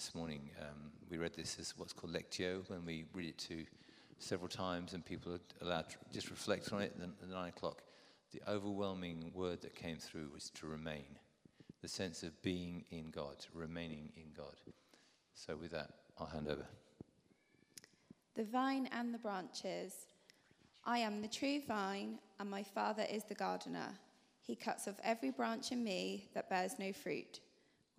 this morning. Um, we read this as what's called Lectio when we read it to several times and people are allowed to just reflect on it at nine o'clock. The overwhelming word that came through was to remain. The sense of being in God, remaining in God. So, with that, I'll hand over. The vine and the branches. I am the true vine, and my Father is the gardener. He cuts off every branch in me that bears no fruit,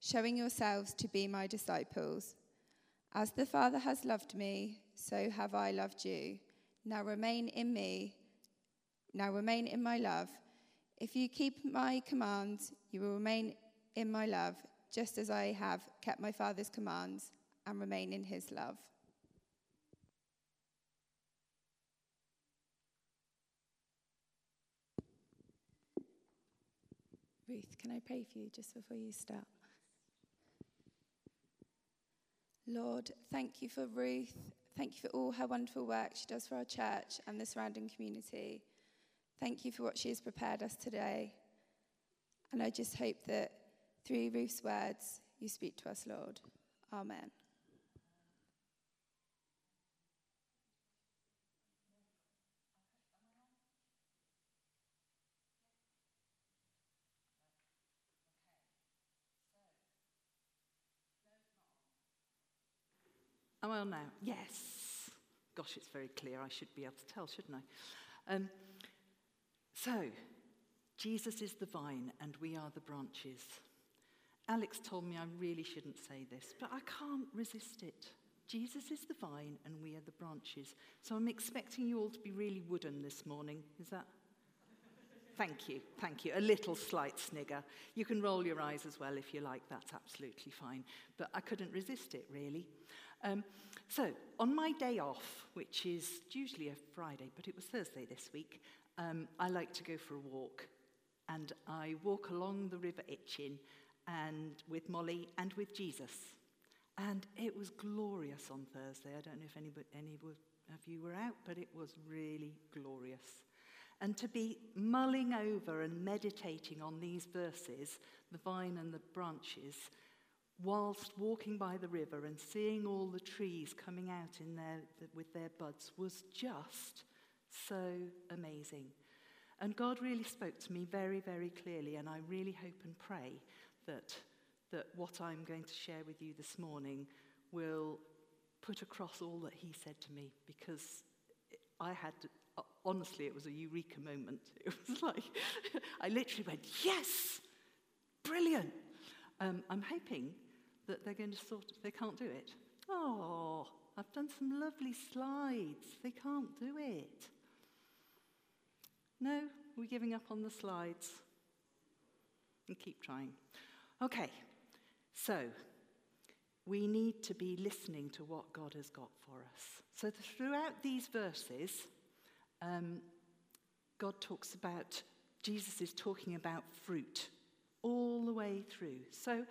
showing yourselves to be my disciples. As the Father has loved me, so have I loved you. Now remain in me. Now remain in my love. If you keep my commands, you will remain in my love, just as I have kept my Father's commands and remain in his love. Ruth, can I pray for you just before you start? Lord, thank you for Ruth. Thank you for all her wonderful work she does for our church and the surrounding community. Thank you for what she has prepared us today. And I just hope that through Ruth's words, you speak to us, Lord. Amen. Am I on now? Yes. Gosh, it's very clear. I should be able to tell, shouldn't I? Um, so, Jesus is the vine and we are the branches. Alex told me I really shouldn't say this, but I can't resist it. Jesus is the vine and we are the branches. So I'm expecting you all to be really wooden this morning. Is that? Thank you, thank you. A little slight snigger. You can roll your eyes as well if you like, that's absolutely fine. But I couldn't resist it, really. Um, so, on my day off, which is usually a Friday, but it was Thursday this week, um, I like to go for a walk. And I walk along the River Itchen and with Molly and with Jesus. And it was glorious on Thursday. I don't know if anybody, any of you were out, but it was really glorious. And to be mulling over and meditating on these verses, the vine and the branches, whilst walking by the river and seeing all the trees coming out in their, with their buds was just so amazing. And God really spoke to me very, very clearly, and I really hope and pray that, that what I'm going to share with you this morning will put across all that He said to me because I had, honestly, it was a eureka moment. It was like, I literally went, yes, brilliant. Um, I'm hoping that they're going to sort of, they can't do it. Oh, I've done some lovely slides. They can't do it. No, we're giving up on the slides. And keep trying. Okay, so we need to be listening to what God has got for us. So throughout these verses, um, God talks about, Jesus is talking about fruit all the way through. So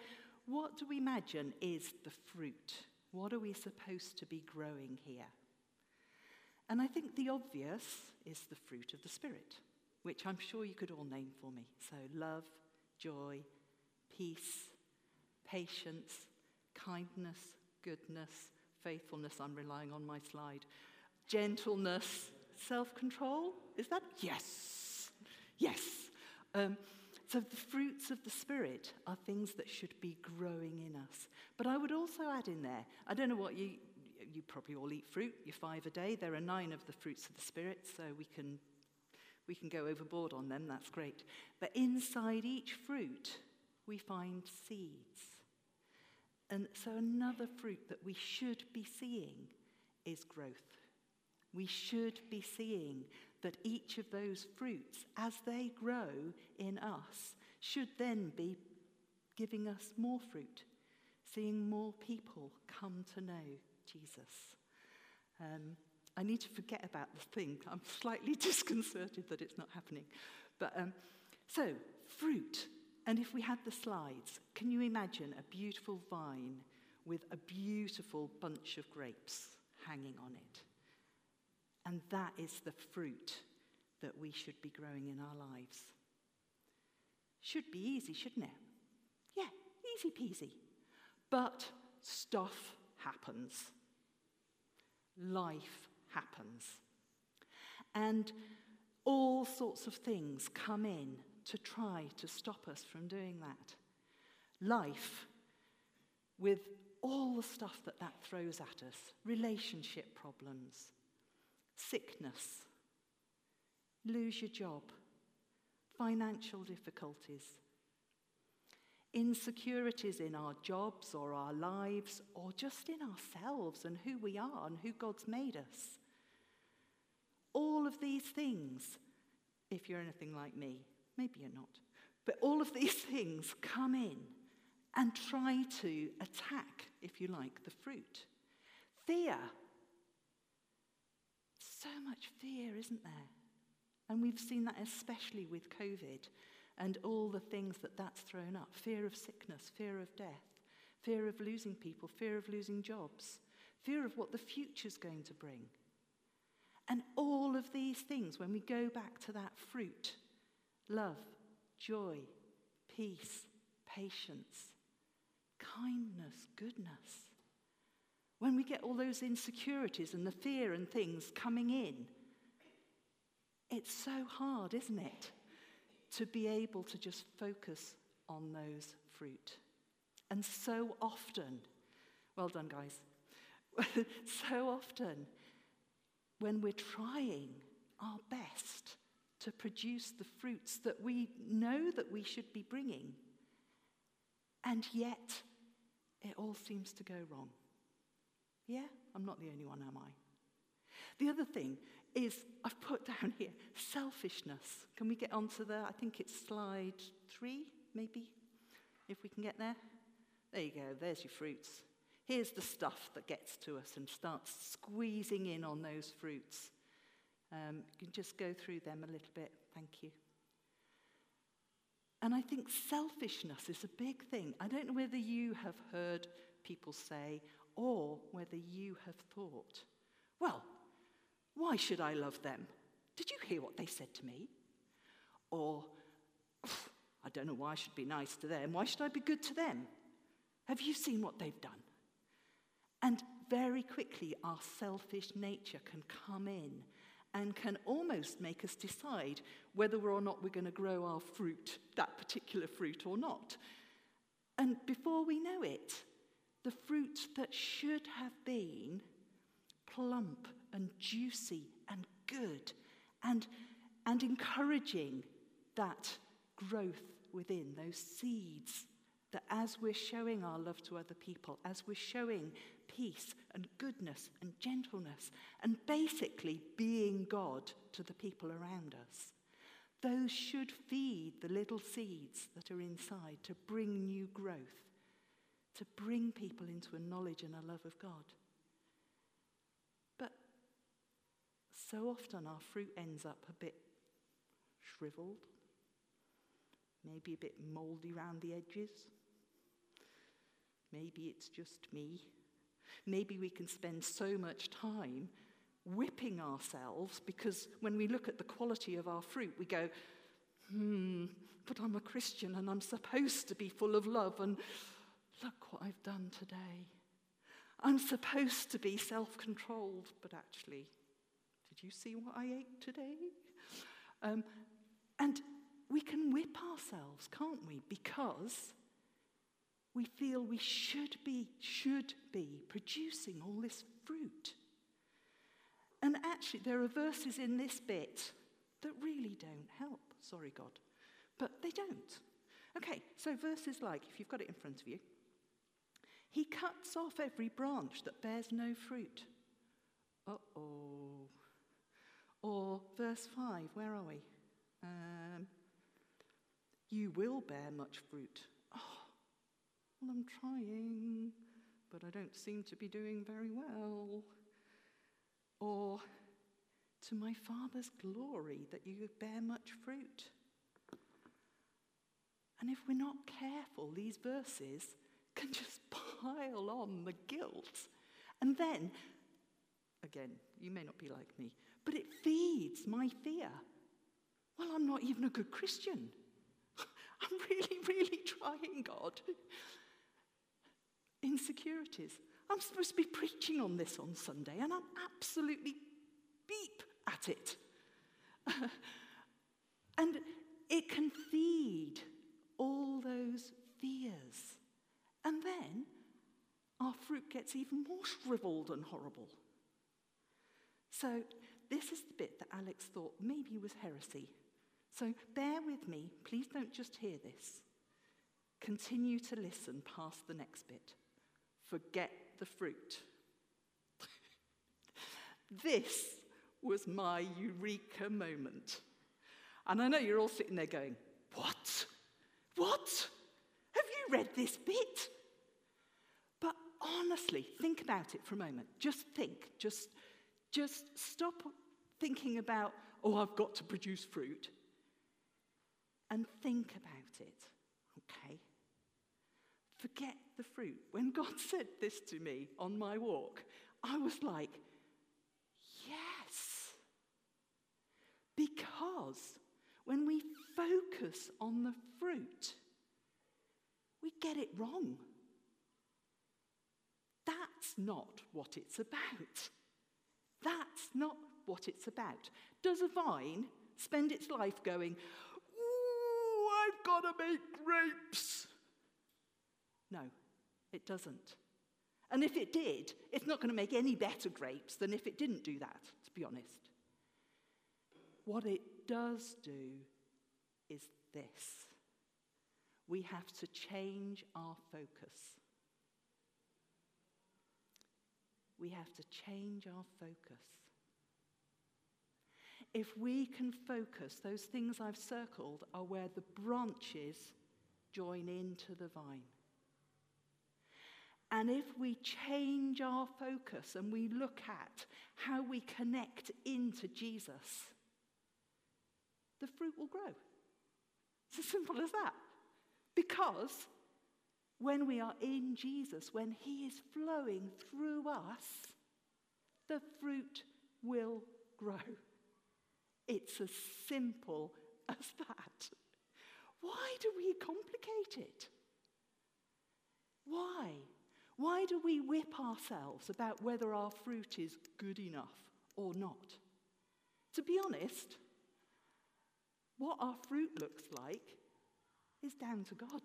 what do we imagine is the fruit? What are we supposed to be growing here? And I think the obvious is the fruit of the Spirit, which I'm sure you could all name for me. So, love, joy, peace, patience, kindness, goodness, faithfulness. I'm relying on my slide. Gentleness, self control. Is that? Yes. Yes. Um, so the fruits of the Spirit are things that should be growing in us. But I would also add in there, I don't know what you, you probably all eat fruit, you're five a day. There are nine of the fruits of the Spirit, so we can, we can go overboard on them, that's great. But inside each fruit, we find seeds. And so, another fruit that we should be seeing is growth. We should be seeing that each of those fruits, as they grow in us, should then be giving us more fruit, seeing more people come to know Jesus. Um, I need to forget about the thing. I'm slightly disconcerted that it's not happening. But um, so, fruit. And if we had the slides, can you imagine a beautiful vine with a beautiful bunch of grapes hanging on it? And that is the fruit that we should be growing in our lives. Should be easy, shouldn't it? Yeah, easy peasy. But stuff happens. Life happens. And all sorts of things come in to try to stop us from doing that. Life, with all the stuff that that throws at us relationship problems, sickness, lose your job, financial difficulties, insecurities in our jobs or our lives or just in ourselves and who we are and who God's made us. All of these things, if you're anything like me, maybe you're not, but all of these things come in and try to attack, if you like, the fruit. Fear. So much fear, isn't there? And we've seen that especially with COVID and all the things that that's thrown up fear of sickness, fear of death, fear of losing people, fear of losing jobs, fear of what the future's going to bring. And all of these things, when we go back to that fruit love, joy, peace, patience, kindness, goodness when we get all those insecurities and the fear and things coming in, it's so hard, isn't it, to be able to just focus on those fruit. And so often, well done, guys, so often, when we're trying our best to produce the fruits that we know that we should be bringing, and yet it all seems to go wrong. Yeah, I'm not the only one, am I? The other thing is I've put down here selfishness. Can we get onto the, I think it's slide three, maybe, if we can get there? There you go, there's your fruits. Here's the stuff that gets to us and starts squeezing in on those fruits. Um, you can just go through them a little bit. Thank you. And I think selfishness is a big thing. I don't know whether you have heard people say or whether you have thought, well, why should I love them? Did you hear what they said to me? Or, I don't know why I should be nice to them. Why should I be good to them? Have you seen what they've done? And very quickly, our selfish nature can come in and can almost make us decide whether or not we're going to grow our fruit, that particular fruit, or not. And before we know it, the fruit that should have been plump and juicy and good and, and encouraging that growth within, those seeds that as we're showing our love to other people, as we're showing peace and goodness and gentleness, and basically being God to the people around us, those should feed the little seeds that are inside to bring new growth, to bring people into a knowledge and a love of God. But so often our fruit ends up a bit shriveled, maybe a bit moldy round the edges. Maybe it's just me. Maybe we can spend so much time whipping ourselves because when we look at the quality of our fruit, we go, hmm, but I'm a Christian and I'm supposed to be full of love, and look what I've done today. I'm supposed to be self controlled, but actually, did you see what I ate today? Um, and we can whip ourselves, can't we? Because we feel we should be, should be producing all this fruit. And actually, there are verses in this bit that really don't help. Sorry, God. But they don't. Okay, so verses like, if you've got it in front of you, he cuts off every branch that bears no fruit. Uh oh. Or verse 5, where are we? Um, you will bear much fruit. Oh, well, I'm trying, but I don't seem to be doing very well. Or, to my Father's glory that you bear much fruit. And if we're not careful, these verses can just pile on the guilt. And then, again, you may not be like me, but it feeds my fear. Well, I'm not even a good Christian. I'm really, really trying, God. Insecurities. I'm supposed to be preaching on this on Sunday, and I'm absolutely beep at it. and it can feed all those fears. And then our fruit gets even more shriveled and horrible. So, this is the bit that Alex thought maybe was heresy. So, bear with me. Please don't just hear this. Continue to listen past the next bit. Forget the fruit. this was my eureka moment. And I know you're all sitting there going, What? What? Read this bit? But honestly, think about it for a moment. Just think. Just, just stop thinking about, oh, I've got to produce fruit. And think about it, okay? Forget the fruit. When God said this to me on my walk, I was like, yes. Because when we focus on the fruit, we get it wrong. That's not what it's about. That's not what it's about. Does a vine spend its life going, Ooh, I've got to make grapes? No, it doesn't. And if it did, it's not going to make any better grapes than if it didn't do that, to be honest. What it does do is this we have to change our focus. We have to change our focus. If we can focus, those things I've circled are where the branches join into the vine. And if we change our focus and we look at how we connect into Jesus, the fruit will grow. It's as simple as that. Because when we are in Jesus, when He is flowing through us, the fruit will grow. It's as simple as that. Why do we complicate it? Why? Why do we whip ourselves about whether our fruit is good enough or not? To be honest, what our fruit looks like is down to God.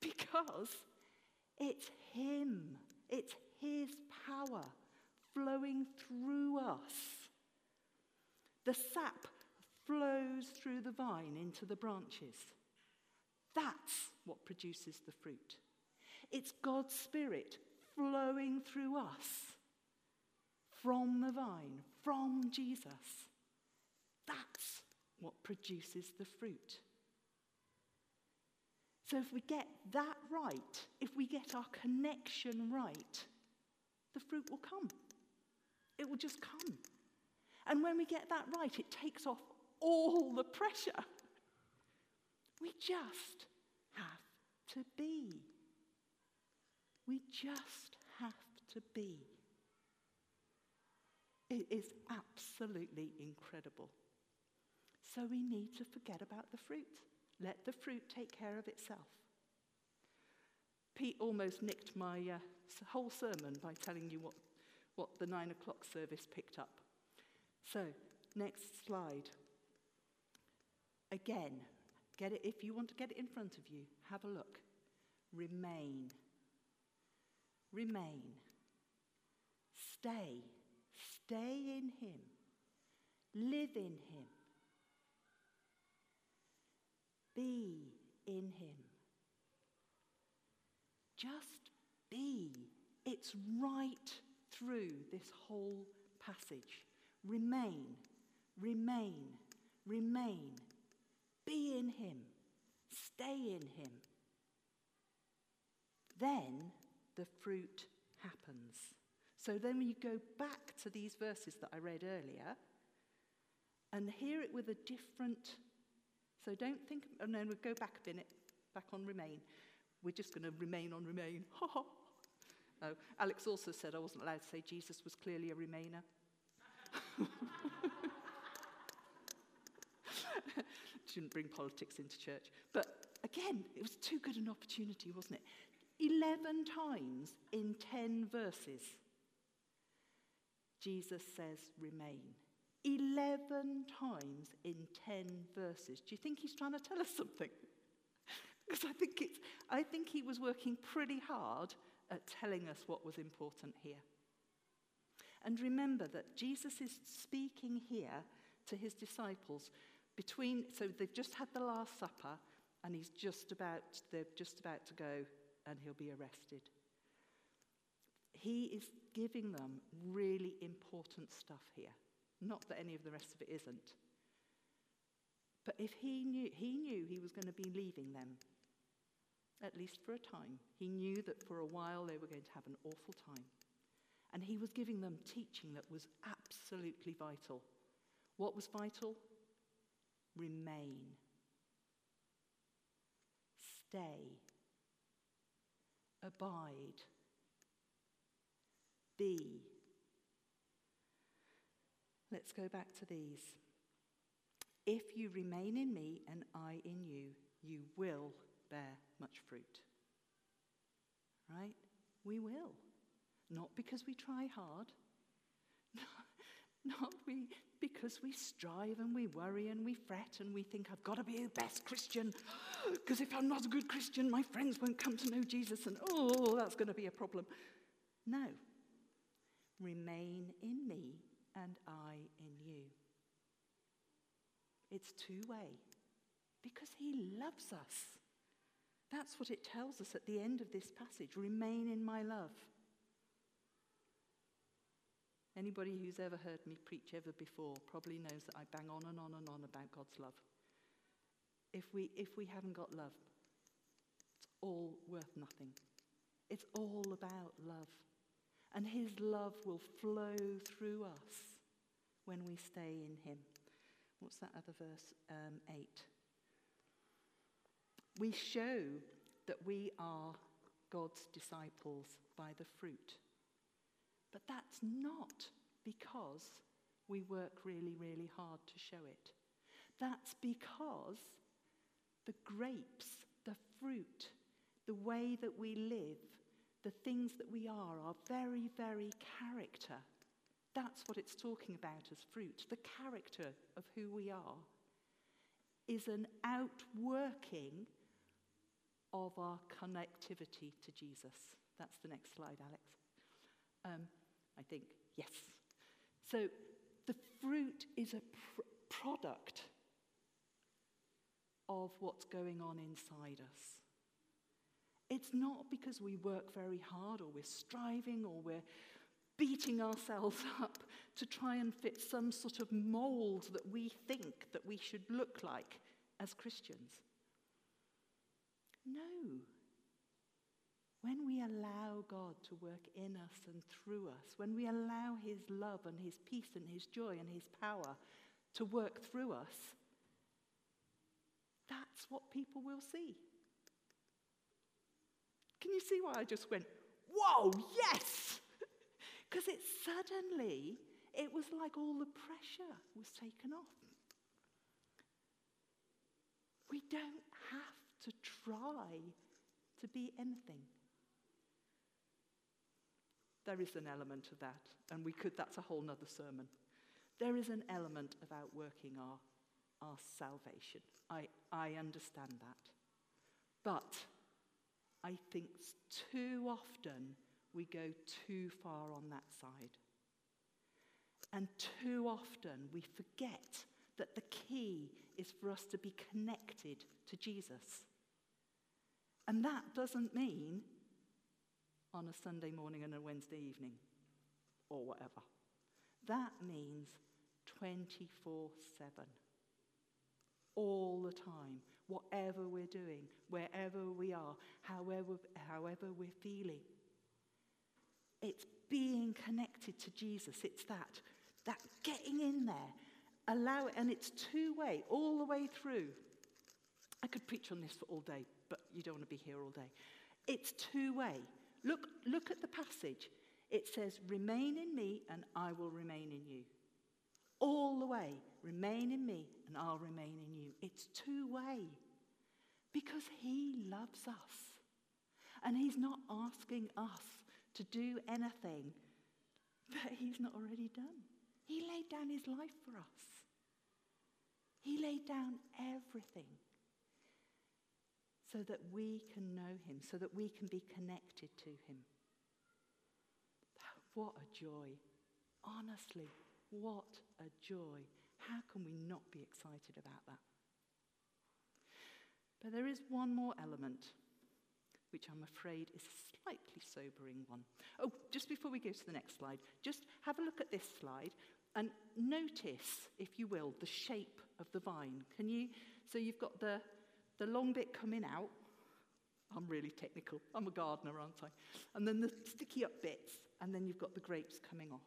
Because it's Him, it's His power flowing through us. The sap flows through the vine into the branches. That's what produces the fruit. It's God's Spirit flowing through us from the vine, from Jesus. That's what produces the fruit. So, if we get that right, if we get our connection right, the fruit will come. It will just come. And when we get that right, it takes off all the pressure. We just have to be. We just have to be. It is absolutely incredible. So we need to forget about the fruit. Let the fruit take care of itself. Pete almost nicked my uh, whole sermon by telling you what, what the nine o'clock service picked up. So, next slide. Again, get it if you want to get it in front of you, have a look. Remain. Remain. Stay. Stay in Him. Live in Him. Be in Him. Just be. It's right through this whole passage. Remain, remain, remain. Be in Him. Stay in Him. Then the fruit happens. So then you go back to these verses that I read earlier and hear it with a different. So don't think. Oh no, we'll go back a minute, back on remain. We're just going to remain on remain. oh, Alex also said I wasn't allowed to say Jesus was clearly a remainer. Shouldn't bring politics into church. But again, it was too good an opportunity, wasn't it? 11 times in 10 verses, Jesus says, remain. 11 times in 10 verses. Do you think he's trying to tell us something? because I think, it's, I think he was working pretty hard at telling us what was important here. And remember that Jesus is speaking here to his disciples between, so they've just had the Last Supper and he's just about, they're just about to go and he'll be arrested. He is giving them really important stuff here. Not that any of the rest of it isn't. But if he knew, he knew he was going to be leaving them, at least for a time. He knew that for a while they were going to have an awful time. And he was giving them teaching that was absolutely vital. What was vital? Remain. Stay. Abide. Be. Let's go back to these. If you remain in me and I in you, you will bear much fruit. Right? We will. Not because we try hard, not we, because we strive and we worry and we fret and we think, I've got to be the best Christian, because if I'm not a good Christian, my friends won't come to know Jesus, and oh, that's going to be a problem. No. Remain in me and I in you. It's two way because he loves us. That's what it tells us at the end of this passage remain in my love. Anybody who's ever heard me preach ever before probably knows that I bang on and on and on about God's love. If we, if we haven't got love, it's all worth nothing. It's all about love. And His love will flow through us when we stay in Him. What's that other verse? Um, 8. We show that we are God's disciples by the fruit. But that's not because we work really, really hard to show it. That's because the grapes, the fruit, the way that we live, the things that we are, our very, very character. That's what it's talking about as fruit. The character of who we are is an outworking of our connectivity to Jesus. That's the next slide, Alex. Um, I think, yes. So the fruit is a pr- product of what's going on inside us. It's not because we work very hard or we're striving or we're beating ourselves up to try and fit some sort of mold that we think that we should look like as Christians. No. When we allow God to work in us and through us, when we allow His love and His peace and His joy and His power to work through us, that's what people will see. Can you see why I just went, whoa, yes? Because it suddenly, it was like all the pressure was taken off. We don't have to try to be anything. There is an element of that, and we could, that's a whole nother sermon. There is an element of outworking our, our salvation. I, I understand that. But I think too often we go too far on that side. And too often we forget that the key is for us to be connected to Jesus. And that doesn't mean on a Sunday morning and a Wednesday evening or whatever. That means 24 7. All the time, whatever we're doing, wherever we are, however, however we're feeling. It's being connected to Jesus. It's that, that getting in there, allow it, and it's two way, all the way through. I could preach on this for all day, but you don't want to be here all day. It's two way. Look, look at the passage. It says, Remain in me, and I will remain in you. All the way, remain in me, and I'll remain in you. It's two way because he loves us. And he's not asking us to do anything that he's not already done. He laid down his life for us, he laid down everything so that we can know him, so that we can be connected to him. What a joy. Honestly, what a joy. How can we not be excited about that? But there is one more element, which I'm afraid is a slightly sobering one. Oh, just before we go to the next slide, just have a look at this slide and notice, if you will, the shape of the vine. Can you? So you've got the, the long bit coming out. I'm really technical. I'm a gardener, aren't I? And then the sticky up bits, and then you've got the grapes coming off.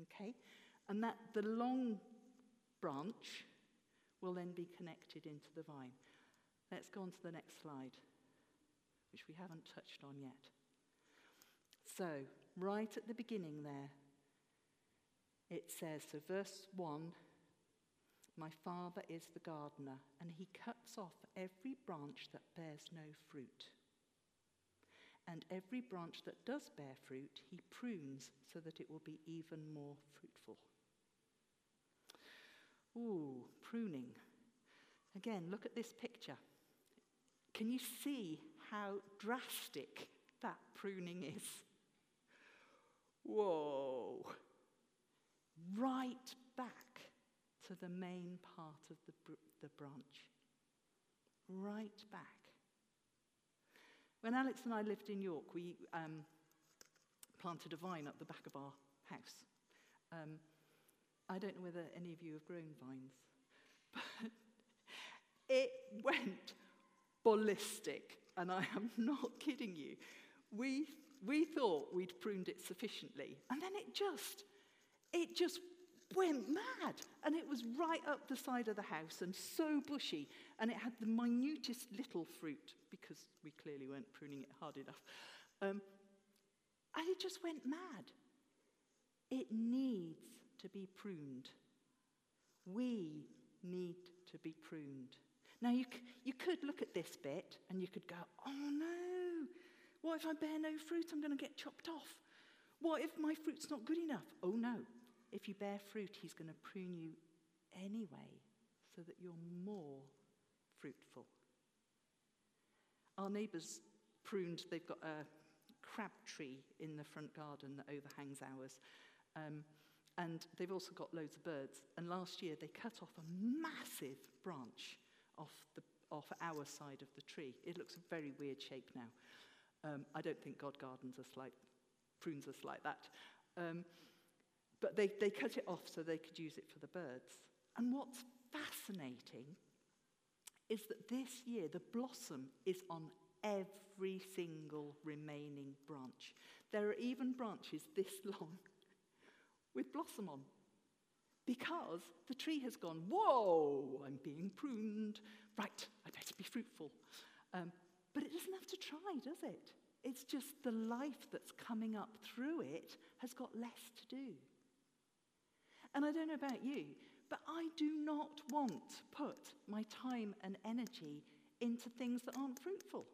Okay? And that the long branch will then be connected into the vine. Let's go on to the next slide, which we haven't touched on yet. So, right at the beginning there, it says, so verse 1 My Father is the gardener, and he cuts off every branch that bears no fruit. And every branch that does bear fruit, he prunes so that it will be even more fruitful. Ooh, pruning. Again, look at this picture. Can you see how drastic that pruning is? Whoa. Right back to the main part of the, br- the branch. Right back. When Alex and I lived in York, we um, planted a vine up the back of our house. Um, I don't know whether any of you have grown vines, but it went ballistic, and I am not kidding you. We, we thought we'd pruned it sufficiently, and then it just, it just went mad. And it was right up the side of the house and so bushy, and it had the minutest little fruit because we clearly weren't pruning it hard enough. Um, and it just went mad. It needs to be pruned. We need to be pruned. Now, you, you could look at this bit and you could go, oh no, what if I bear no fruit? I'm going to get chopped off. What if my fruit's not good enough? Oh no, if you bear fruit, he's going to prune you anyway so that you're more fruitful. Our neighbours pruned, they've got a crab tree in the front garden that overhangs ours. Um, and they've also got loads of birds. And last year they cut off a massive branch off, the, off our side of the tree. It looks a very weird shape now. Um, I don't think God gardens us like, prunes us like that. Um, but they, they cut it off so they could use it for the birds. And what's fascinating is that this year the blossom is on every single remaining branch. There are even branches this long with blossom on because the tree has gone, Whoa, I'm being pruned. Right, I better be fruitful. Um, but it doesn't have to try, does it? It's just the life that's coming up through it has got less to do. And I don't know about you, but I do not want to put my time and energy into things that aren't fruitful.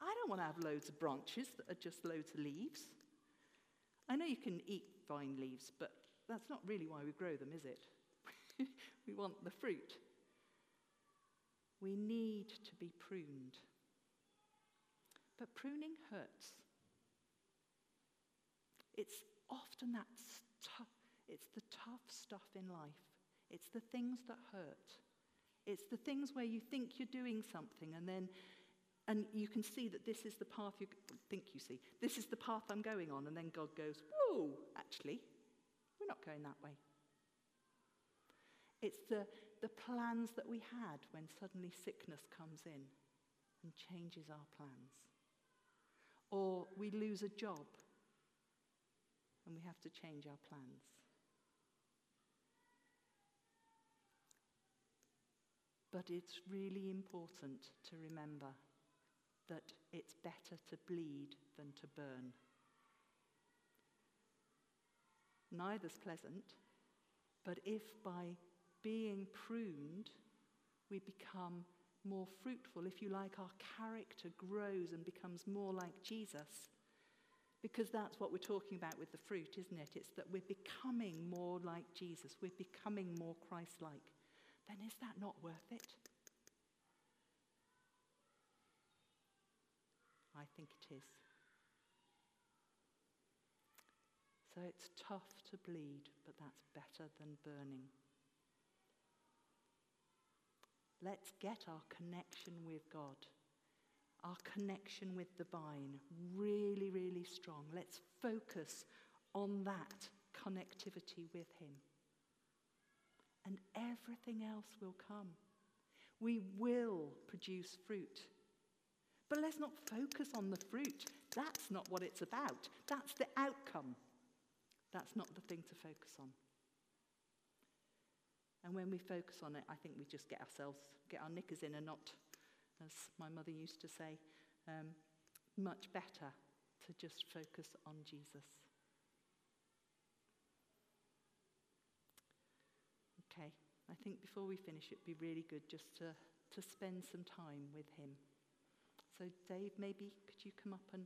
I don't want to have loads of branches that are just loads of leaves. I know you can eat vine leaves, but that's not really why we grow them, is it? we want the fruit. We need to be pruned. But pruning hurts. It's often that stu- it's the tough stuff in life. It's the things that hurt. It's the things where you think you're doing something and then and you can see that this is the path you think you see. This is the path I'm going on and then God goes, "Whoa, actually, we're not going that way." It's the the plans that we had when suddenly sickness comes in and changes our plans. Or we lose a job and we have to change our plans. But it's really important to remember that it's better to bleed than to burn. Neither's pleasant, but if by being pruned we become more fruitful, if you like, our character grows and becomes more like Jesus, because that's what we're talking about with the fruit, isn't it? It's that we're becoming more like Jesus, we're becoming more Christ like. Then is that not worth it? I think it is. So it's tough to bleed, but that's better than burning. Let's get our connection with God, our connection with the vine, really, really strong. Let's focus on that connectivity with Him. And everything else will come. We will produce fruit. But let's not focus on the fruit. That's not what it's about. That's the outcome. That's not the thing to focus on. And when we focus on it, I think we just get ourselves, get our knickers in a knot, as my mother used to say, um, much better to just focus on Jesus. Okay, I think before we finish, it'd be really good just to, to spend some time with him. So, Dave, maybe could you come up and